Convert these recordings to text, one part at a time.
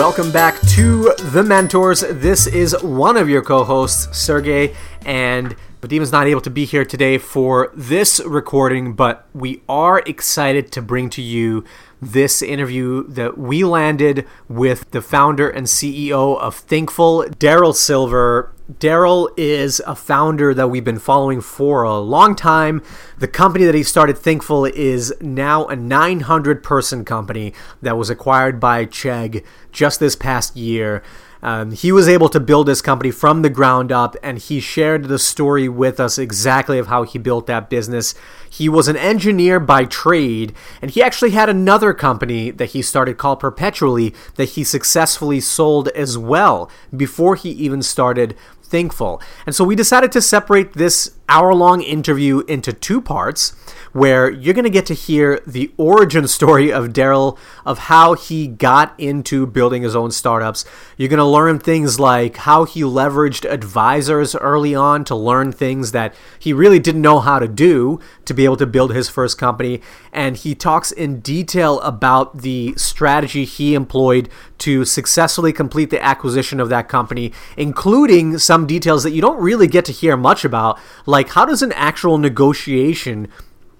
welcome back to The Mentors. This is one of your co hosts, Sergey, and Vadim is not able to be here today for this recording, but we are excited to bring to you this interview that we landed with the founder and CEO of Thinkful, Darrell Silver. Darrell is a founder that we've been following for a long time. The company that he started, Thinkful, is now a 900 person company that was acquired by Chegg just this past year. Um, he was able to build this company from the ground up, and he shared the story with us exactly of how he built that business. He was an engineer by trade, and he actually had another company that he started called Perpetually that he successfully sold as well before he even started Thinkful. And so we decided to separate this hour long interview into two parts where you're going to get to hear the origin story of Darrell, of how he got into building his own startups. You're going to learn things like how he leveraged advisors early on to learn things that he really didn't know how to do to be able to build his first company. And he talks in detail about the strategy he employed to successfully complete the acquisition of that company, including some details that you don't really get to hear much about, like how does an actual negotiation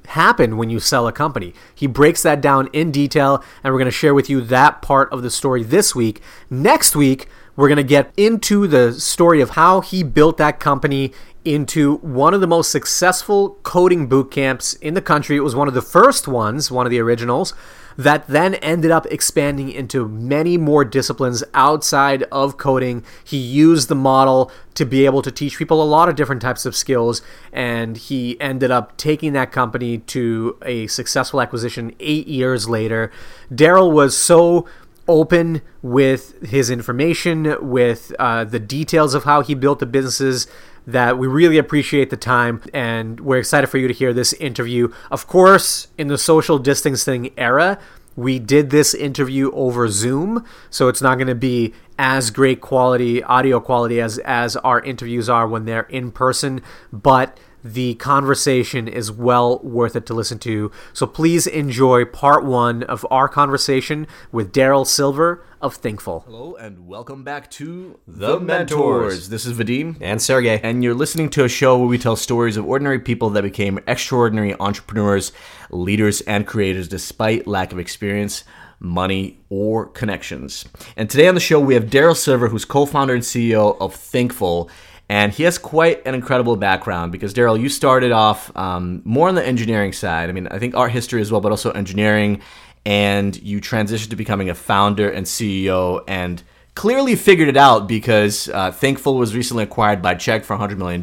happen when you sell a company. He breaks that down in detail, and we're going to share with you that part of the story this week. Next week, we're going to get into the story of how he built that company into one of the most successful coding boot camps in the country. It was one of the first ones, one of the originals that then ended up expanding into many more disciplines outside of coding. He used the model to be able to teach people a lot of different types of skills, and he ended up taking that company to a successful acquisition eight years later. Darrell was so open with his information, with uh, the details of how he built the businesses that we really appreciate the time and we're excited for you to hear this interview. Of course, in the social distancing era, we did this interview over Zoom, so it's not going to be as great quality audio quality as as our interviews are when they're in person, but the conversation is well worth it to listen to. So please enjoy part one of our conversation with Darrell Silver of Thinkful. Hello and welcome back to The, Mentors. Mentors. This is Vadim. And Sergey. And you're listening to a show where we tell stories of ordinary people that became extraordinary entrepreneurs, leaders, and creators despite lack of experience money, or connections. And today on the show, we have Darrell Silver, who's co founder and CEO of Thinkful. And he has quite an incredible background because, Darrell, you started off um, more on the engineering side. I mean, I think art history as well, but also engineering. And you transitioned to becoming a founder and CEO and clearly figured it out because uh, Thinkful was recently acquired by Chegg for $100 million.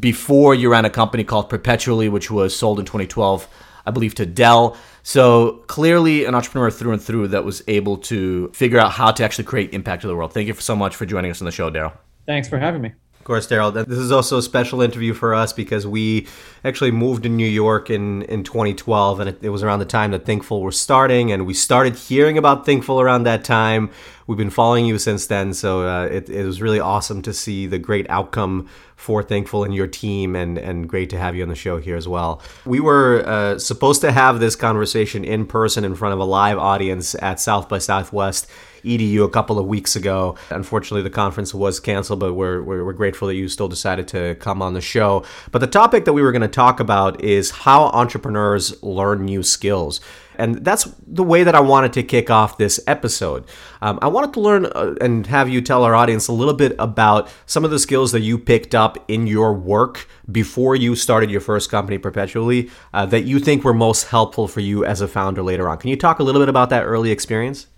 Before you ran a company called Perpetually, which was sold in 2012, I believe, to Dell. So clearly, an entrepreneur through and through that was able to figure out how to actually create impact to the world. Thank you so much for joining us on the show, Darrell. Thanks for having me. Of course, Darrell. This is also a special interview for us because we actually moved to New York in, in 2012, and it, it was around the time that Thinkful was starting, and we started hearing about Thinkful around that time. We've been following you since then, so uh, it, it was really awesome to see the great outcome for Thinkful and your team, and, and great to have you on the show here as well. We were uh, supposed to have this conversation in person in front of a live audience at South by Southwest EDU a couple of weeks ago. Unfortunately, the conference was canceled, but we're, we're, we're grateful that you still decided to come on the show. But the topic that we were going to talk about is how entrepreneurs learn new skills. And that's the way that I wanted to kick off this episode. Um, I wanted to learn uh, and have you tell our audience a little bit about some of the skills that you picked up in your work before you started your first company perpetually uh, that you think were most helpful for you as a founder later on. Can you talk a little bit about that early experience?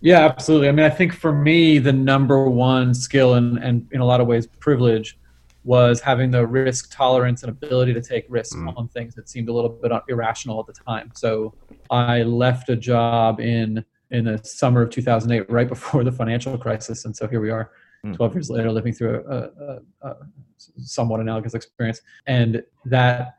Yeah, absolutely. I mean, I think for me, the number one skill and, and in a lot of ways privilege was having the risk tolerance and ability to take risks mm. on things that seemed a little bit irrational at the time. So I left a job in in the summer of 2008, right before the financial crisis, and so here we are, mm. 12 years later, living through a, a, a somewhat analogous experience, and that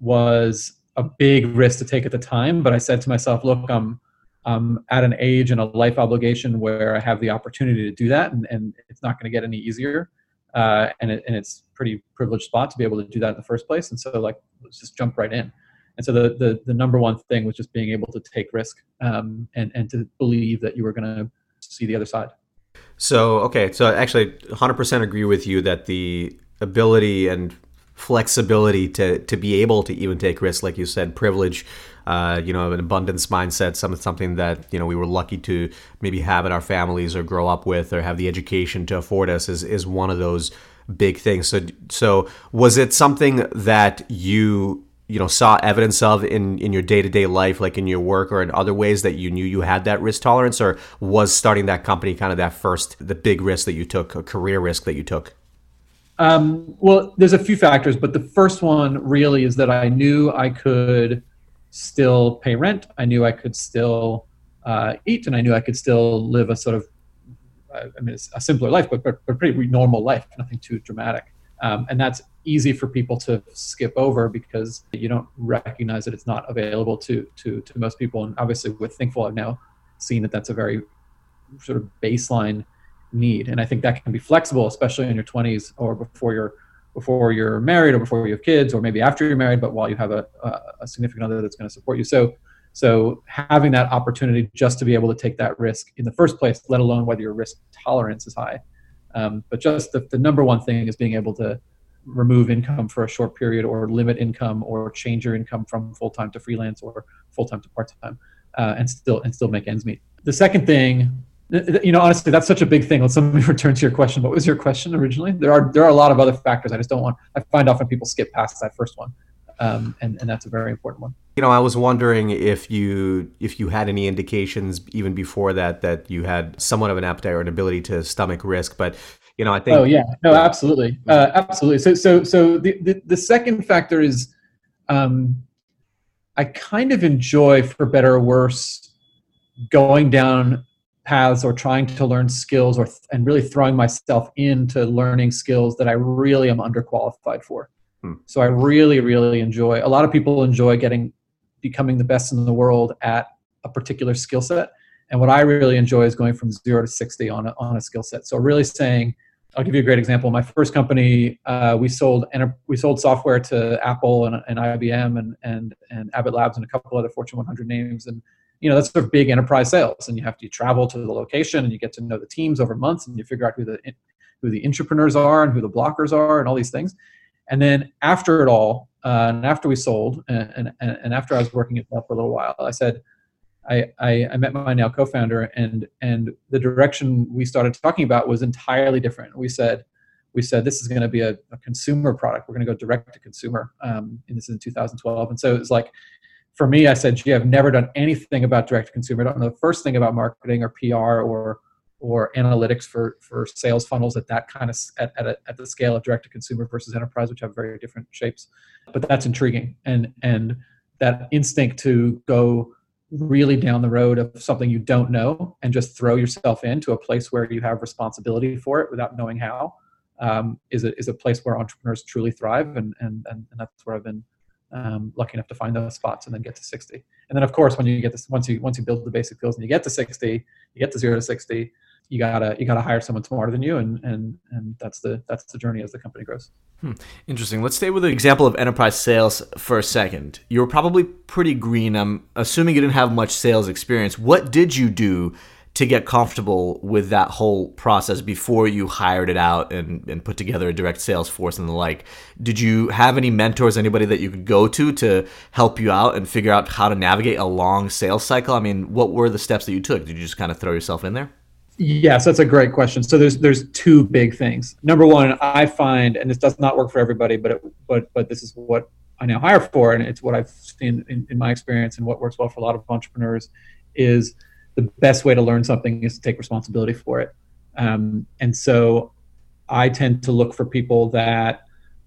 was a big risk to take at the time. But I said to myself, "Look, I'm I'm at an age and a life obligation where I have the opportunity to do that, and, and it's not going to get any easier. Uh, and, it, and it's pretty privileged spot to be able to do that in the first place. And so, like, let's just jump right in. And so, the the, the number one thing was just being able to take risk um, and and to believe that you were going to see the other side. So okay, so actually, 100% agree with you that the ability and flexibility to to be able to even take risks, like you said, privilege, uh, you know, an abundance mindset, some something that you know we were lucky to maybe have in our families or grow up with or have the education to afford us is is one of those big things. So so was it something that you you know saw evidence of in in your day-to-day life like in your work or in other ways that you knew you had that risk tolerance or was starting that company kind of that first the big risk that you took a career risk that you took um, well there's a few factors but the first one really is that i knew i could still pay rent i knew i could still uh, eat and i knew i could still live a sort of i mean a simpler life but, but, but pretty normal life nothing too dramatic um, and that's easy for people to skip over because you don't recognize that it's not available to to to most people. And obviously, with Thinkful, I've now seen that that's a very sort of baseline need. And I think that can be flexible, especially in your 20s or before you're before you're married or before you have kids or maybe after you're married, but while you have a, a, significant other that's going to support you. So so having that opportunity just to be able to take that risk in the first place, let alone whether your risk tolerance is high, um, but just the, the number one thing is being able to remove income for a short period or limit income or change your income from full-time to freelance or full-time to part-time uh, and still and still make ends meet the second thing you know honestly that's such a big thing let's let me return to your question what was your question originally there are there are a lot of other factors i just don't want i find often people skip past that first one um, and and that's a very important one. You know, I was wondering if you if you had any indications even before that that you had somewhat of an appetite or an ability to stomach risk, but you know, I think. Oh yeah, no, absolutely, uh, absolutely. So so so the, the the second factor is, um, I kind of enjoy, for better or worse, going down paths or trying to learn skills or and really throwing myself into learning skills that I really am underqualified for. Hmm. So I really, really enjoy. A lot of people enjoy getting, becoming the best in the world at a particular skill set, and what I really enjoy is going from zero to sixty on a, on a skill set. So really saying, I'll give you a great example. My first company, uh, we sold and we sold software to Apple and, and IBM and, and and Abbott Labs and a couple other Fortune 100 names, and you know that's sort of big enterprise sales, and you have to travel to the location and you get to know the teams over months, and you figure out who the who the entrepreneurs are and who the blockers are and all these things. And then after it all, uh, and after we sold, and, and, and after I was working Dell for a little while, I said, I, I, I met my now co-founder, and and the direction we started talking about was entirely different. We said, we said this is going to be a, a, consumer product. We're going to go direct to consumer. Um, and this is in 2012, and so it was like, for me, I said, gee, I've never done anything about direct to consumer. I don't know the first thing about marketing or PR or or analytics for for sales funnels at that kind of at at, a, at the scale of direct to consumer versus enterprise, which have very different shapes. But that's intriguing, and and that instinct to go really down the road of something you don't know and just throw yourself into a place where you have responsibility for it without knowing how um, is a is a place where entrepreneurs truly thrive, and and and, and that's where I've been um, lucky enough to find those spots and then get to 60. And then of course, when you get this, once you once you build the basic skills and you get to 60, you get to zero to 60 you gotta you gotta hire someone smarter than you and and and that's the that's the journey as the company grows. Hmm. interesting. Let's stay with the example of enterprise sales for a second. You were probably pretty green. I'm assuming you didn't have much sales experience. What did you do to get comfortable with that whole process before you hired it out and, and put together a direct sales force and the like did you have any mentors anybody that you could go to to help you out and figure out how to navigate a long sales cycle i mean what were the steps that you took did you just kind of throw yourself in there Yes, that's a great question. So there's there's two big things. Number one, I find, and this does not work for everybody, but it, but but this is what I now hire for, and it's what I've seen in, in my experience, and what works well for a lot of entrepreneurs, is the best way to learn something is to take responsibility for it. Um, and so I tend to look for people that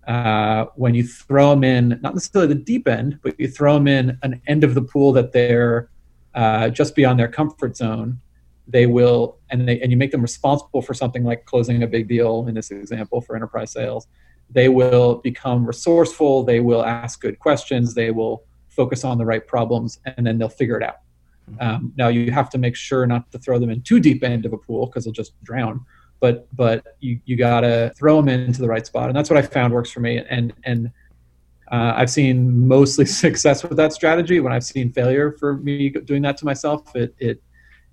uh, when you throw them in, not necessarily the deep end, but you throw them in an end of the pool that they're uh, just beyond their comfort zone they will and they and you make them responsible for something like closing a big deal in this example for enterprise sales they will become resourceful they will ask good questions they will focus on the right problems and then they'll figure it out. Um, now you have to make sure not to throw them in too deep end of a pool because they'll just drown but but you, you gotta throw them into the right spot and that's what i found works for me and and uh, I've seen mostly success with that strategy. When I've seen failure for me doing that to myself, it, it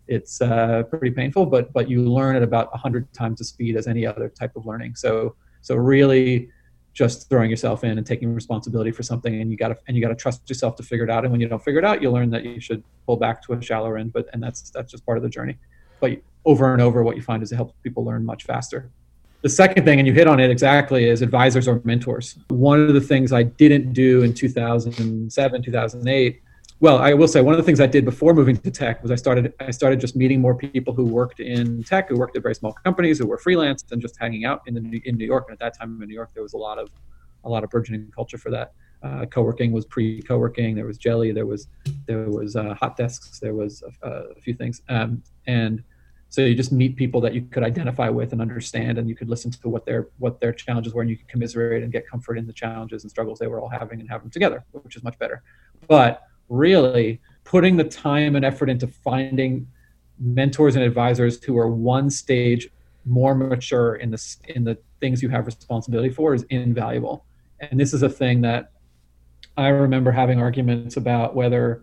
it's uh, pretty painful, but but you learn at about hundred times the speed as any other type of learning. So so really, just throwing yourself in and taking responsibility for something, and you got to and you got to trust yourself to figure it out. And when you don't figure it out, you learn that you should pull back to a shallower end. But and that's that's just part of the journey. But over and over, what you find is it helps people learn much faster. The second thing, and you hit on it exactly, is advisors or mentors. One of the things I didn't do in 2007, 2008 well, I will say one of the things I did before moving to tech was I started I started just meeting more people who worked in tech, who worked at very small companies, who were freelance, and just hanging out in the, in New York. And at that time in New York, there was a lot of a lot of burgeoning culture for that. Uh, co-working was pre-co-working. There was Jelly. There was there was uh, hot desks. There was a, a few things, um, and so you just meet people that you could identify with and understand, and you could listen to what their what their challenges were, and you could commiserate and get comfort in the challenges and struggles they were all having, and have them together, which is much better. But really putting the time and effort into finding mentors and advisors who are one stage more mature in the in the things you have responsibility for is invaluable. And this is a thing that I remember having arguments about whether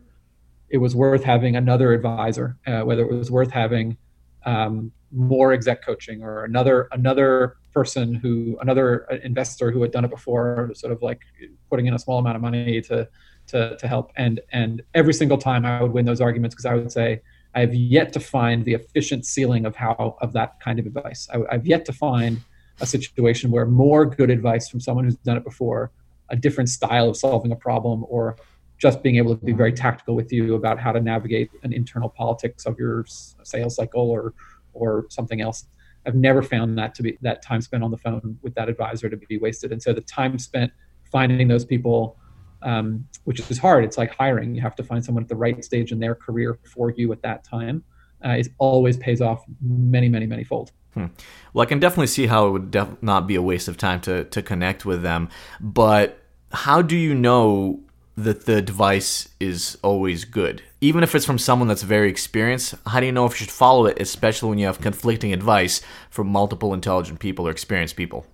it was worth having another advisor, uh, whether it was worth having um, more exec coaching or another another person who another investor who had done it before, sort of like putting in a small amount of money to to, to help. And, and every single time I would win those arguments because I would say, I have yet to find the efficient ceiling of how of that kind of advice. I, I've yet to find a situation where more good advice from someone who's done it before, a different style of solving a problem, or just being able to be very tactical with you about how to navigate an internal politics of your sales cycle or or something else. I've never found that to be that time spent on the phone with that advisor to be wasted. And so the time spent finding those people um, which is hard. It's like hiring. You have to find someone at the right stage in their career for you at that time. Uh, it always pays off many, many, many fold. Hmm. Well, I can definitely see how it would def- not be a waste of time to, to connect with them. But how do you know that the device is always good? Even if it's from someone that's very experienced, how do you know if you should follow it, especially when you have conflicting advice from multiple intelligent people or experienced people?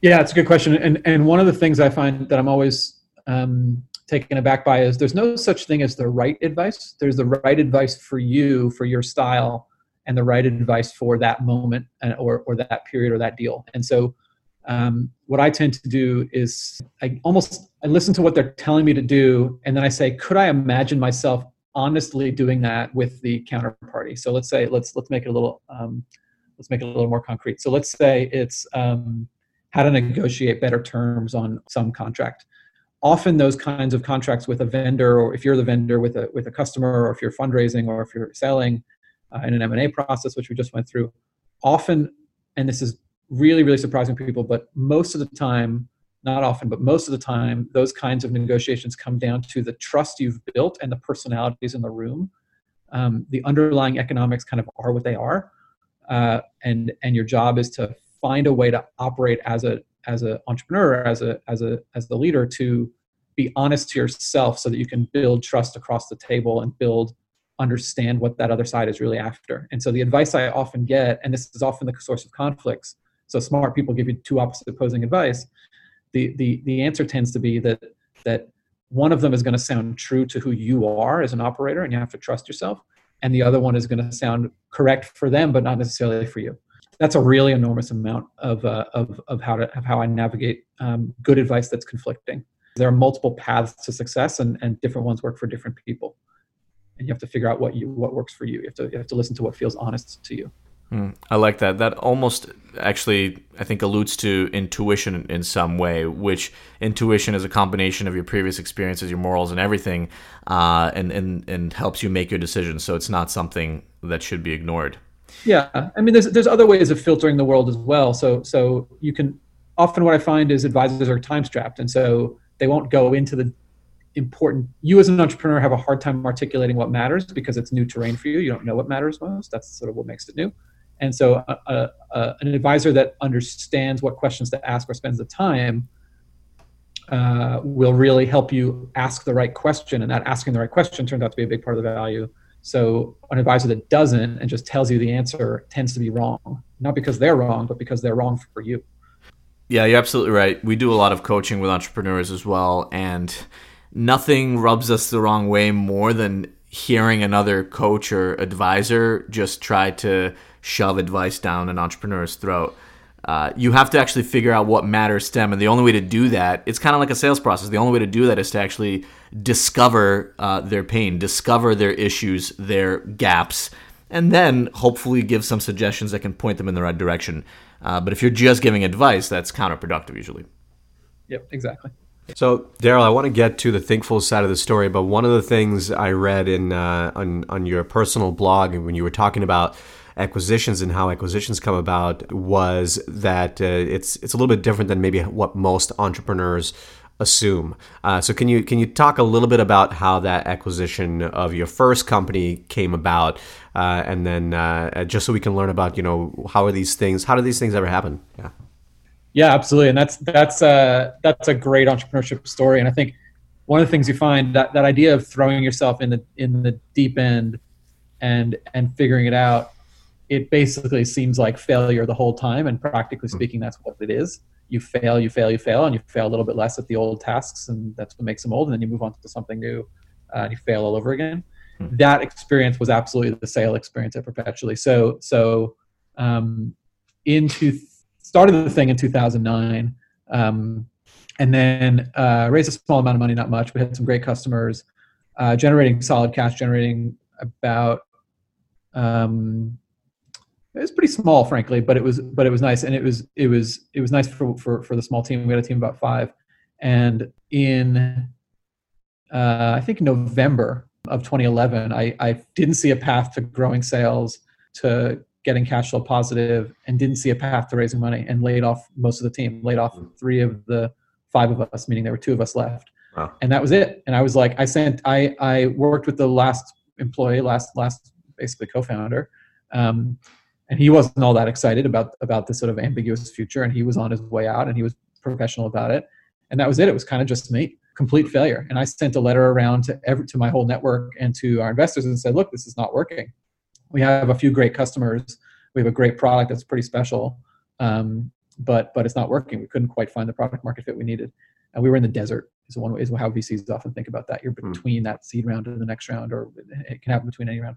Yeah, it's a good question. And, and one of the things I find that I'm always um, taken aback by is there's no such thing as the right advice. There's the right advice for you, for your style, and the right advice for that moment or, or that period or that deal. And so um, what I tend to do is I almost I listen to what they're telling me to do, and then I say, could I imagine myself honestly doing that with the counterparty? So let's say let's let's make it a little um, let's make it a little more concrete. So let's say it's um, how to negotiate better terms on some contract often those kinds of contracts with a vendor or if you're the vendor with a with a customer or if you're fundraising or if you're selling uh, in an m&a process which we just went through often and this is really really surprising to people but most of the time not often but most of the time those kinds of negotiations come down to the trust you've built and the personalities in the room. Um, the underlying economics kind of are what they are uh, and and your job is to find a way to operate as a as an entrepreneur, as a as a as the leader, to be honest to yourself so that you can build trust across the table and build understand what that other side is really after. And so the advice I often get, and this is often the source of conflicts. So smart people give you two opposite opposing advice. The the the answer tends to be that that one of them is going to sound true to who you are as an operator, and you have to trust yourself. And the other one is going to sound correct for them, but not necessarily for you that's a really enormous amount of, uh, of, of how to of how I navigate um, good advice that's conflicting. There are multiple paths to success, and, and different ones work for different people. And you have to figure out what you what works for you. You have to you have to listen to what feels honest to you. Mm, I like that. That almost actually, I think, alludes to intuition in some way, which intuition is a combination of your previous experiences, your morals, and everything, uh, and, and, and helps you make your decisions. So it's not something that should be ignored. Yeah, I mean, there's there's other ways of filtering the world as well. So so you can often what I find is advisors are time strapped, and so they won't go into the important. You as an entrepreneur have a hard time articulating what matters because it's new terrain for you. You don't know what matters most. That's sort of what makes it new. And so a, a, a, an advisor that understands what questions to ask or spends the time uh, will really help you ask the right question, and that asking the right question turns out to be a big part of the value so an advisor that doesn't and just tells you the answer tends to be wrong, not because they're wrong, but because they're wrong for you. Yeah, you're absolutely right. We do a lot of coaching with entrepreneurs as well, and nothing rubs us the wrong way more than hearing another coach or advisor just try to shove advice down an entrepreneur's throat. Uh, you have to actually figure out what matters to them, and the only way to do that, it's kind of like a sales process. The only way to do that is to actually discover uh, their pain, discover their issues, their gaps, and then hopefully give some suggestions that can point them in the right direction. Uh, but if you're just giving advice, that's counterproductive usually. Yep, exactly. So, Darrell, I want to get to the Thinkful side of the story, but one of the things I read in uh, on on your personal blog when you were talking about acquisitions and how acquisitions come about was that uh, it's it's a little bit different than maybe what most entrepreneurs assume. Uh, so can you can you talk a little bit about how that acquisition of your first company came about, uh, and then uh, just so we can learn about you know how are these things how do these things ever happen? Yeah. Yeah, absolutely, and that's that's a uh, that's a great entrepreneurship story, and I think one of the things you find that that idea of throwing yourself in the in the deep end and and figuring it out it basically seems like failure the whole time and practically hmm. speaking that's what it is you fail you fail you fail and you fail a little bit less at the old tasks and that's what makes them old and then you move on to something new uh, and you fail all over again hmm. that experience was absolutely the sale experience at perpetually so so um, into started the thing in 2009 um, and then uh, raised a small amount of money not much we had some great customers uh, generating solid cash generating about um, it was pretty small, frankly, but it was but it was nice, and it was it was it was nice for for, for the small team. We had a team about five, and in uh, I think November of 2011, I, I didn't see a path to growing sales, to getting cash flow positive, and didn't see a path to raising money, and laid off most of the team, laid off three of the five of us, meaning there were two of us left, wow. and that was it. And I was like, I sent, I I worked with the last employee, last last basically co-founder. Um, and he wasn't all that excited about about this sort of ambiguous future and he was on his way out and he was professional about it. And that was it. It was kind of just me. Complete failure. And i sent a letter around to every to my whole network and to our investors and said look this is not working. We have a few great customers. We have a great product that's pretty special um, but but it's not working. We couldn't quite find the product market fit we needed. And we were in the desert is one way is how vcs often think about that. You're hmm. between that seed round and the next round or it can happen between any round.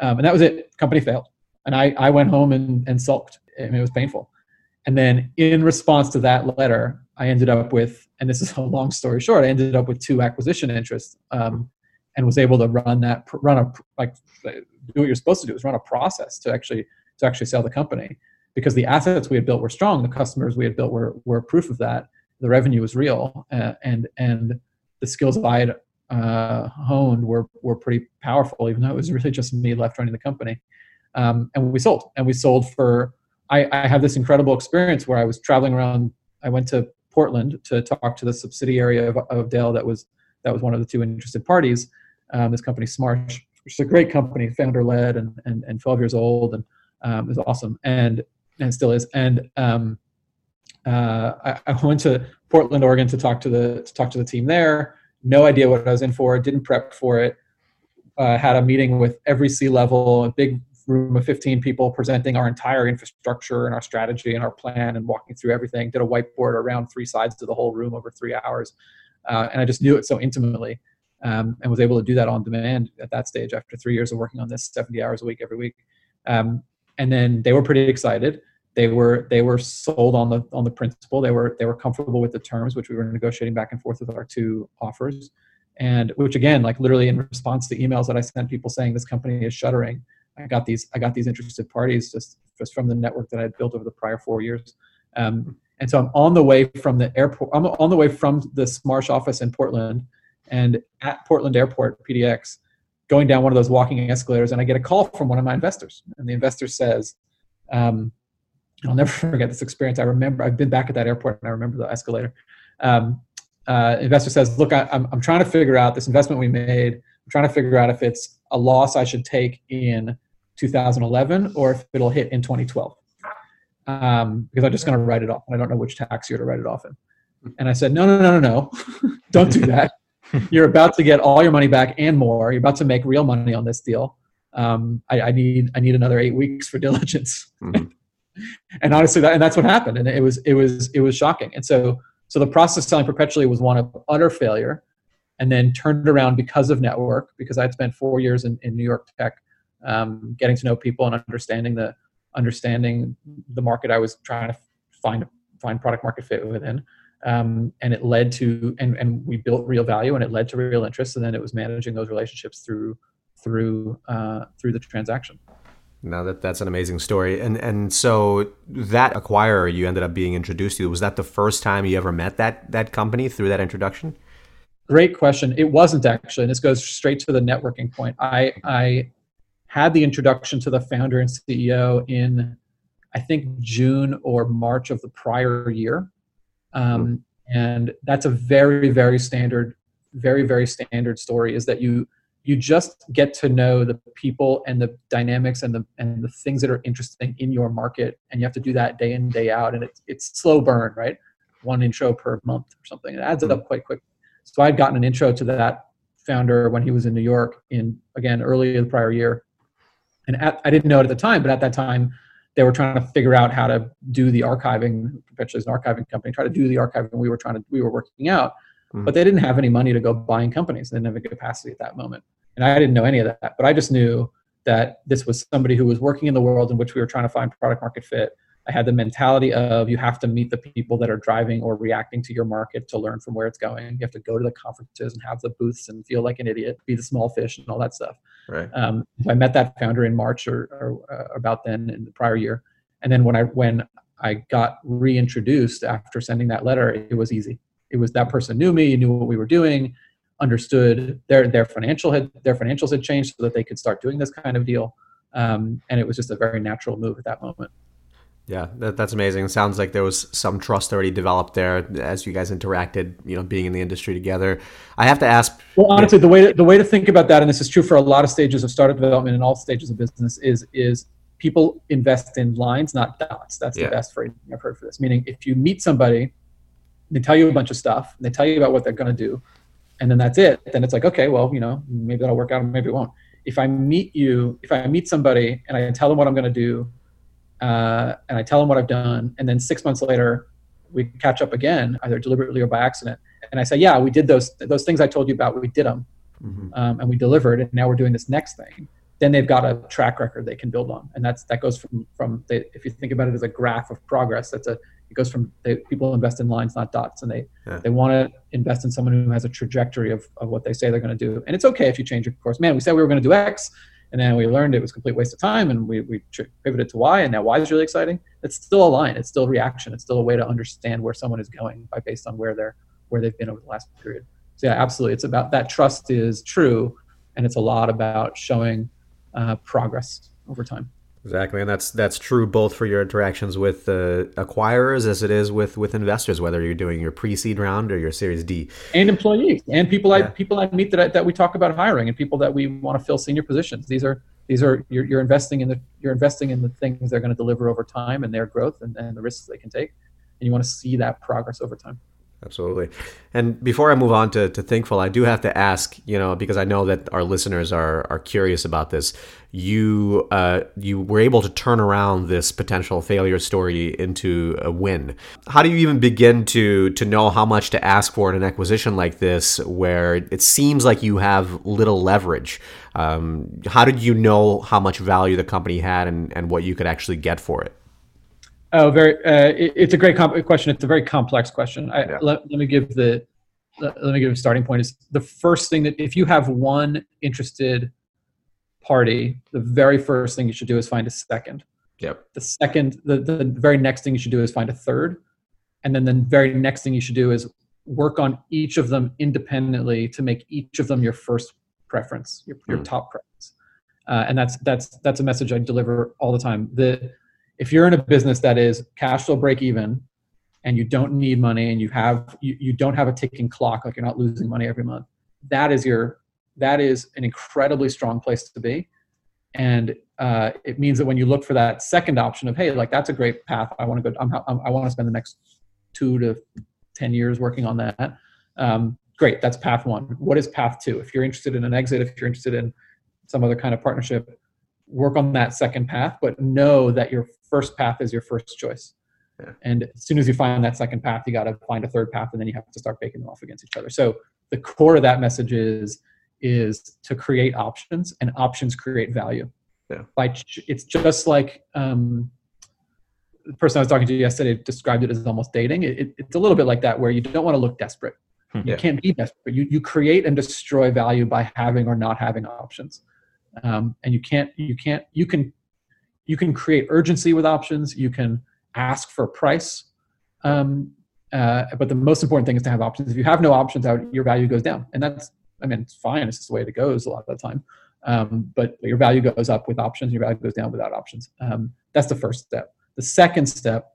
Um, and that was it. Company failed and I, I went home and, and sulked. I mean, it was painful. And then in response to that letter, I ended up with, and this is a long story short, I ended up with two acquisition interests um, and was able to run that, run a, like, do what you're supposed to do is run a process to actually, to actually sell the company because the assets we had built were strong. The customers we had built were, were proof of that. The revenue was real uh, and, and the skills I had uh, honed were, were pretty powerful, even though it was really just me left running the company um, and we sold. And we sold for I, I have this incredible experience where i was traveling around i went to portland to talk to the subsidiary of, of dell that was that was one of the two interested parties um, this company smarsh which is a great company founder led and, and, and 12 years old and um, is awesome and and still is. And um, uh, I, I, went to portland oregon to talk to the to talk to the team there. No idea what i was in for didn't prep for it. Uh, had a meeting with every C level, a big room of 15 people presenting our entire infrastructure and our strategy and our plan and walking through everything. Did a whiteboard around three sides to the whole room over three hours. Uh, and I just knew it so intimately um, and was able to do that on demand at that stage after three years of working on this 70 hours a week every week. Um, and then they were pretty excited. They were they were sold on the on the principle. They were they were comfortable with the terms, which we were negotiating back and forth with our two offers, and which again, like literally in response to emails that I sent people saying this company is shuttering, I got these I got these interested parties just just from the network that I had built over the prior four years. Um, and so I'm on the way from the airport. I'm on the way from the Smarsh office in Portland, and at Portland Airport PDX, going down one of those walking escalators, and I get a call from one of my investors, and the investor says, um, "I'll never forget this experience. I remember I've been back at that airport, and I remember the escalator." Um, uh, investor says, "Look, I, I'm I'm trying to figure out this investment we made. I'm trying to figure out if it's a loss I should take in 2011 or if it'll hit in 2012 um, because I'm just going to write it off. I don't know which tax year to write it off in. And I said, no, no, no, no, no, don't do that. You're about to get all your money back and more. You're about to make real money on this deal. Um, I, I, need I need another eight weeks for diligence. Mm-hmm. and honestly, that and that's what happened. And it was it was it was shocking. And so so the process selling perpetually was one of utter failure. and then turned around because of network, because I'd spent four years in, in New York tech, um, getting to know people and understanding the understanding the market I was trying to find find product market fit within. Um, and it led to and, and we built real value and it led to real interest. And then it was managing those relationships through through uh, through the transaction. Now that that's an amazing story. And and so that acquirer you ended up being introduced to was that the first time you ever met that that company through that introduction? Great question. It wasn't actually. And this goes straight to the networking point. I i had the introduction to the founder and ceo in i think june or march of the prior year. Um, and that's a very very standard very very standard story is that you you just get to know the people and the dynamics and the and the things that are interesting in your market and you have to do that day in day out and it's it's slow burn right? One intro per month or something. It adds it up quite quick. So i'd gotten an intro to that founder when he was in new york in again early the prior year and at, i didn't know it at the time but at that time they were trying to figure out how to do the archiving perpetually as an archiving company try to do the archiving we were trying to we were working out mm-hmm. but they didn't have any money to go buying companies they didn't have a capacity at that moment and I didn't know any of that, but I just knew that this was somebody who was working in the world in which we were trying to find product market fit. I had the mentality of you have to meet the people that are driving or reacting to your market to learn from where it's going. You have to go to the conferences and have the booths and feel like an idiot, be the small fish and all that stuff. Right. Um, I met that founder in March or, or uh, about then in the prior year, and then when I when I got reintroduced after sending that letter, it was easy. It was that person knew me, knew what we were doing understood their their financial had their financials had changed so that they could start doing this kind of deal, um, and it was just a very natural move at that moment. Yeah, that, that's amazing. It sounds like there was some trust already developed there as you guys interacted. You know, being in the industry together. I have to ask. Well, honestly, the way to, the way to think about that, and this is true for a lot of stages of startup development and all stages of business, is is people invest in lines, not dots. That's yeah. the best phrase I've heard for this. Meaning, if you meet somebody, they tell you a bunch of stuff, they tell you about what they're going to do, and then that's it then it's like okay well you know maybe that'll work out maybe it won't if i meet you if i meet somebody and i tell them what i'm going to do uh, and i tell them what i've done and then six months later we catch up again either deliberately or by accident and i say yeah we did those those things i told you about we did them mm-hmm. um, and we delivered and now we're doing this next thing then they've got a track record they can build on and that's that goes from from the, if you think about it as a graph of progress that's a it goes from they, people invest in lines, not dots, and they yeah. they want to invest in someone who has a trajectory of, of what they say they're going to do. And it's okay if you change your course. Man, we said we were going to do X, and then we learned it was complete waste of time, and we we pivoted to Y, and now Y is really exciting. It's still a line. It's still reaction. It's still a way to understand where someone is going by based on where they're where they've been over the last period. So yeah, absolutely, it's about that trust is true, and it's a lot about showing uh, progress over time. Exactly, and that's that's true both for your interactions with uh, acquirers as it is with with investors, whether you're doing your pre-seed round or your Series D, and employees and people yeah. I people I meet that I, that we talk about hiring and people that we want to fill senior positions. These are these are you're, you're investing in the you're investing in the things they're going to deliver over time and their growth and, and the risks they can take, and you want to see that progress over time. Absolutely. And before I move on to, to Thinkful, I do have to ask, you know, because I know that our listeners are, are curious about this. You uh, you were able to turn around this potential failure story into a win. How do you even begin to to know how much to ask for in an acquisition like this, where it seems like you have little leverage? Um, how did you know how much value the company had and, and what you could actually get for it? Oh, very. Uh, it, it's a great comp- question. It's a very complex question. I, yeah. let, let me give the let, let me give a starting point. Is the first thing that if you have one interested party, the very first thing you should do is find a second. Yep. The second, the, the very next thing you should do is find a third, and then the very next thing you should do is work on each of them independently to make each of them your first preference, your, your mm. top preference. Uh, and that's that's that's a message I deliver all the time. The if you're in a business that is cash flow break even and you don't need money and you have you, you don't have a ticking clock like you're not losing money every month that is your that is an incredibly strong place to be. And uh, it means that when you look for that second option of hey like that's a great path. I want to go I'm, I'm, i want to spend the next two to ten years working on that. Um, great that's path one. What is path two? If you're interested in an exit if you're interested in some other kind of partnership work on that second path but know that your first path is your first choice. Yeah. And as soon as you find that second path, you got to find a third path, and then you have to start baking them off against each other. So the core of that message is is to create options, and options create value. Yeah. By it's just like um, the person I was talking to yesterday described it as almost dating. It, it, it's a little bit like that, where you don't want to look desperate. You Yeah. can't be desperate. You you create and destroy value by having or not having options, um, and you can't you can't you can you can create urgency with options. You can ask for a price, um, uh, but the most important thing is to have options. If you have no options out, your value goes down, and that's I mean it's fine. It's just the way it goes a lot of the time. Um, but your value goes up with options. Your value goes down without options. Um, that's the first step. The second step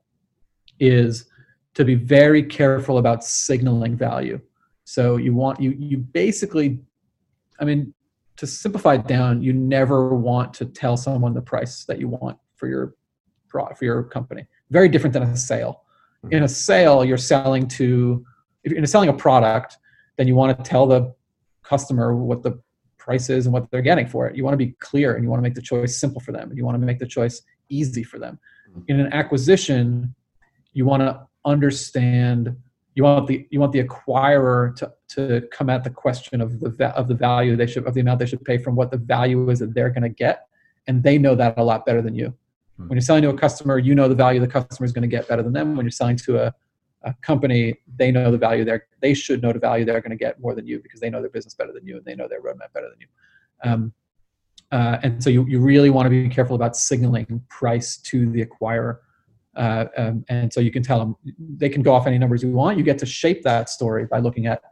is to be very careful about signaling value. So you want you you basically, I mean, to simplify it down, you never want to tell someone the price that you want for your product for your company. Very different than a sale. Hmm. In a sale, you're selling to if you're selling a product, then you want to tell the customer what the price is and what they're getting for it. You want to be clear and you want to make the choice simple for them and you want to make the choice easy for them. Hmm. In an acquisition, you want to understand you want the you want the acquirer to, to come at the question of the of the value they should of the amount they should pay from what the value is that they're going to get and they know that a lot better than you. Hmm. when you're selling to a customer you know the value the customer is going to get better than them. When you're selling to a, a company they know the value they're they should know the value they're going to get more than you because they know their business better than you and they know their roadmap better than you. Um, uh, and so you, you really want to be careful about signaling price to the acquirer uh, um, and so you can tell them they can go off any numbers you want. You get to shape that story by looking at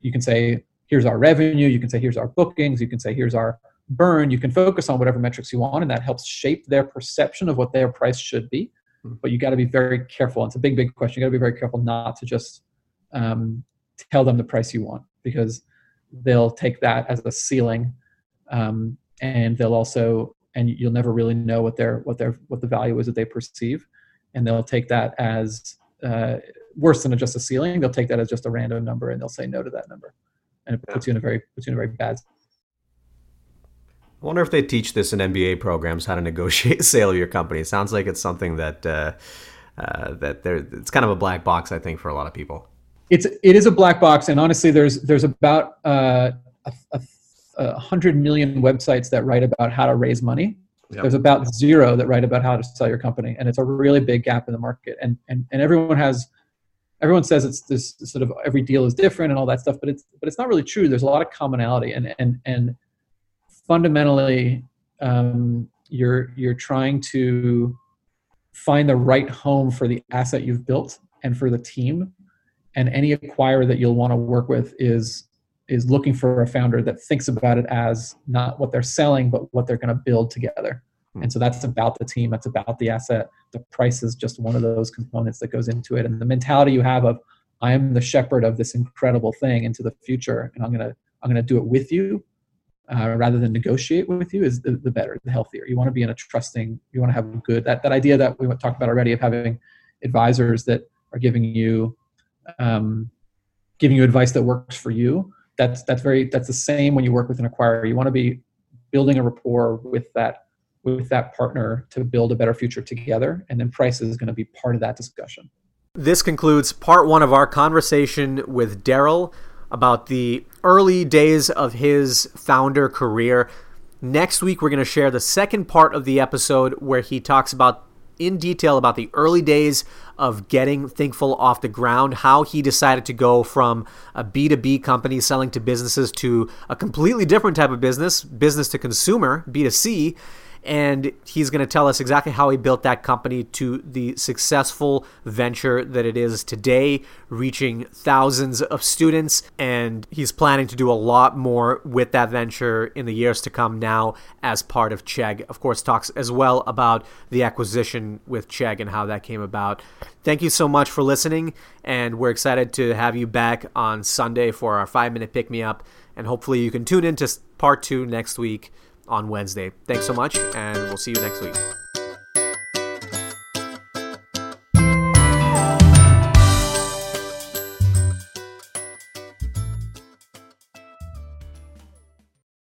you can say here's our revenue you can say here's our bookings you can say here's our burn. You can focus on whatever metrics you want and that helps shape their perception of what their price should be. Hmm. but you got to be very careful. It's a big big question. You got to be very careful not to just um, tell them the price you want because they'll take that as a ceiling um, and they'll also and you'll never really know what their what their what the value is that they perceive and they'll take that as uh, worse than just a ceiling they'll take that as just a random number and they'll say no to that number and it puts you in a very puts you in a very bad I wonder if they teach this in MBA programs how to negotiate sale of your company. It sounds like it's something that uh, uh, that there it's kind of a black box, I think, for a lot of people. it's it is a black box and honestly there's there's about uh, a, a, a hundred million websites that write about how to raise money Yep. there's about zero that write about how to sell your company and it's a really big gap in the market and and, and everyone has everyone says it's this sort of every deal is different and all that stuff but it's but it's not really true there's a lot of commonality and and and fundamentally um, you're you're trying to find the right home for the asset you've built and for the team and any acquirer that you'll want to work with is is looking for a founder that thinks about it as not what they're selling but what they're going to build together. Hmm. and so that's about the team that's about the asset. The price is just one of those components that goes into it. And the mentality you have of i am the shepherd of this incredible thing into the future and i'm going to i'm going to do it with you uh, rather than negotiate with you is the, the better the healthier. You want to be in a trusting you want to have good that, that idea that we talked about already of having advisors that are giving you um, giving you advice that works for you that's that's very that's the same when you work with an acquirer you want to be building a rapport with that with that partner to build a better future together and then price is going to be part of that discussion This concludes part one of our conversation with Darrell about the early days of his founder career. Next week, we're going to share the second part of the episode where he talks about in detail about the early days of getting Thinkful off the ground, how he decided to go from a B2B company selling to businesses to a completely different type of business, business to consumer, B2C and he's going to tell us exactly how he built that company to the successful venture that it is today, reaching thousands of students. And he's planning to do a lot more with that venture in the years to come now as part of Chegg. Of course, talks as well about the acquisition with Chegg and how that came about. Thank you so much for listening, and we're excited to have you back on Sunday for our five minute pick me up. And hopefully, you can tune in to part two next week on Wednesday. Thanks so much, and we'll see you next week.